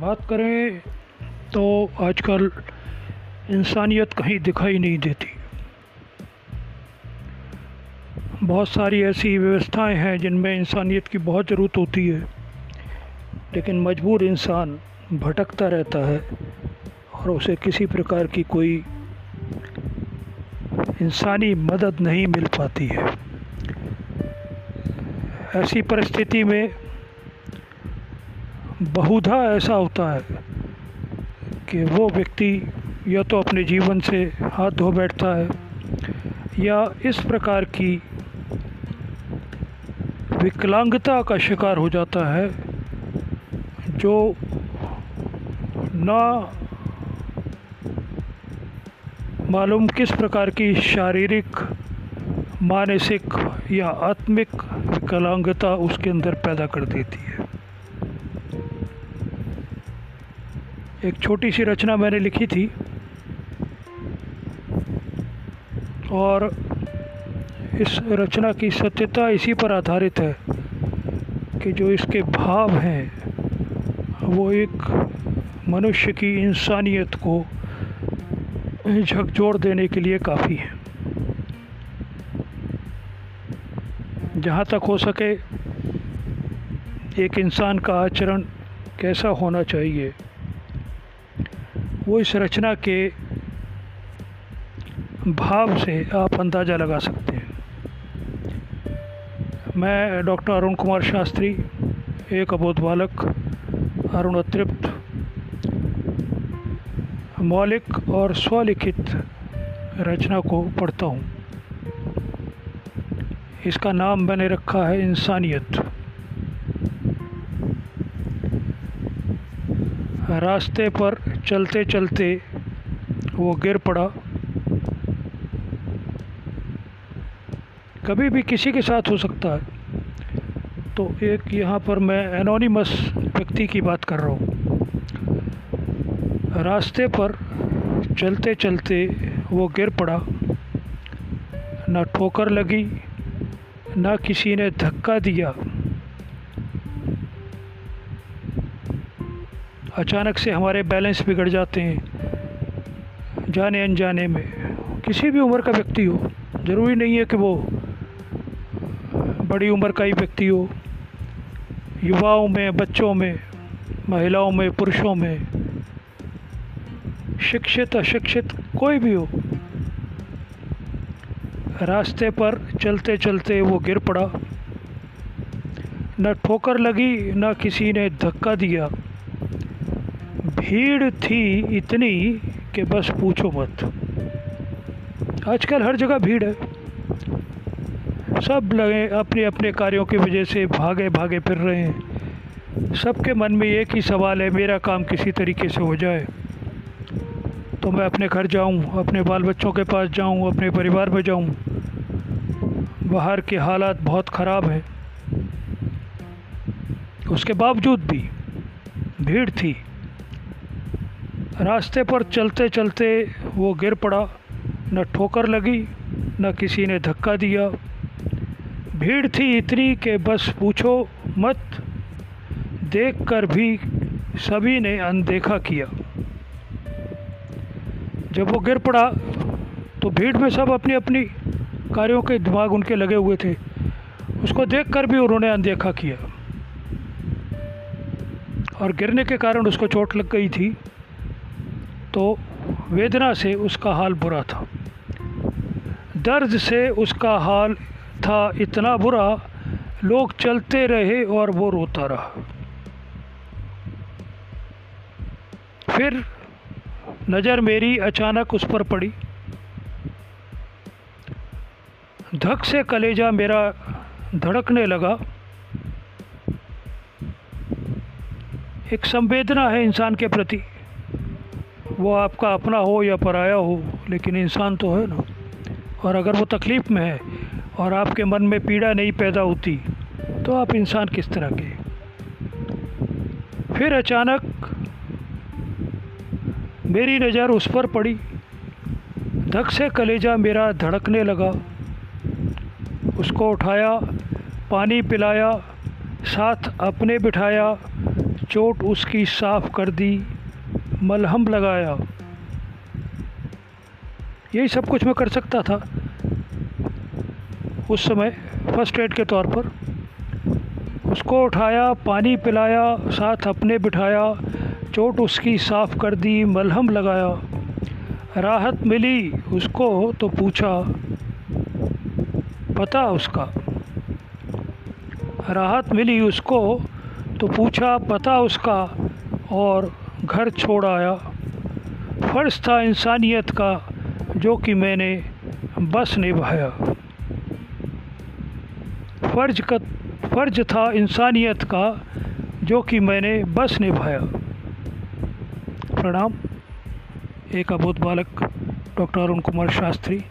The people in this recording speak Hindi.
बात करें तो आजकल इंसानियत कहीं दिखाई नहीं देती। बहुत सारी ऐसी व्यवस्थाएँ हैं जिनमें इंसानियत की बहुत ज़रूरत होती है, लेकिन मजबूर इंसान भटकता रहता है और उसे किसी प्रकार की कोई इंसानी मदद नहीं मिल पाती है। ऐसी परिस्थिति में बहुधा ऐसा होता है कि वो व्यक्ति या तो अपने जीवन से हाथ धो बैठता है या इस प्रकार की विकलांगता का शिकार हो जाता है जो ना मालूम किस प्रकार की शारीरिक, मानसिक या आत्मिक विकलांगता उसके अंदर पैदा कर देती है। एक छोटी सी रचना मैंने लिखी थी। और इस रचना की सत्यता इसी पर आधारित है कि जो इसके भाव हैं, वो एक मनुष्य की इंसानियत को झकझोर देने के लिए काफ़ी है। जहाँ तक हो सके, एक इंसान का आचरण कैसा होना चाहिए वो इस रचना के भाव से आप अंदाज़ा लगा सकते हैं। मैं डॉक्टर अरुण कुमार शास्त्री, एक अबोध बालक, अरुण अतृप्त, मौलिक और स्वलिखित रचना को पढ़ता हूँ। इसका नाम मैंने रखा है इंसानियत। रास्ते पर चलते चलते वो गिर पड़ा। कभी भी किसी के साथ हो सकता है। तो एक यहाँ पर मैं एनोनिमस व्यक्ति की बात कर रहा हूँ। रास्ते पर चलते चलते वो गिर पड़ा। ना ठोकर लगी, ना किसी ने धक्का दिया। अचानक से हमारे बैलेंस बिगड़ जाते हैं। जाने अनजाने में। किसी भी उम्र का व्यक्ति हो, ज़रूरी नहीं है कि वो बड़ी उम्र का ही व्यक्ति हो। युवाओं में, बच्चों में, महिलाओं में, पुरुषों में, शिक्षित, अशिक्षित कोई भी हो, रास्ते पर चलते चलते वो गिर पड़ा। न ठोकर लगी, न किसी ने धक्का दिया। भीड़ थी इतनी कि बस पूछो मत। आजकल हर जगह भीड़ है। सब लगे अपने अपने कार्यों की वजह से भागे भागे फिर रहे हैं। सबके मन में एक ही सवाल है मेरा काम किसी तरीके से हो जाए। तो मैं अपने घर जाऊँ, अपने बाल बच्चों के पास जाऊँ, अपने परिवार में जाऊँ। बाहर के हालात बहुत ख़राब हैं। उसके बावजूद भी भीड़ थी। रास्ते पर चलते चलते वो गिर पड़ा। न ठोकर लगी, न किसी ने धक्का दिया। भीड़ थी इतनी कि बस पूछो मत। देख कर भी सभी ने अनदेखा किया। जब वो गिर पड़ा तो भीड़ में सब अपनी अपनी कार्यों के दिमाग उनके लगे हुए थे। उसको देख कर भी उन्होंने अनदेखा किया। और गिरने के कारण उसको चोट लग गई थी। तो वेदना से उसका हाल बुरा था। दर्द से उसका हाल था इतना बुरा, लोग चलते रहे और वो रोता रहा। फिर नज़र मेरी अचानक उस पर पड़ी। धक से कलेजा मेरा धड़कने लगा। एक संवेदना है इंसान के प्रति। वो आपका अपना हो या पराया हो, लेकिन इंसान तो है ना। और अगर वो तकलीफ़ में है और आपके मन में पीड़ा नहीं पैदा होती तो आप इंसान किस तरह के? फिर अचानक मेरी नज़र उस पर पड़ी। धक से कलेजा मेरा धड़कने लगा। उसको उठाया, पानी पिलाया, साथ अपने बिठाया, चोट उसकी साफ़ कर दी। मलहम लगाया। यही सब कुछ मैं कर सकता था। उस समय फ़र्स्ट एड के तौर पर उसको उठाया, पानी पिलाया, साथ अपने बिठाया, चोट उसकी साफ़ कर दी, मलहम लगाया। राहत मिली उसको तो पूछा, पता उसका? राहत मिली उसको तो पूछा, पता उसका? और घर छोड़ आया। फ़र्ज़ था इंसानियत का, जो कि मैंने बस निभाया। फ़र्ज़ का, फ़र्ज़ था इंसानियत का, जो कि मैंने बस निभाया। प्रणाम। एक अबोध बालक, डॉक्टर अरुण कुमार शास्त्री।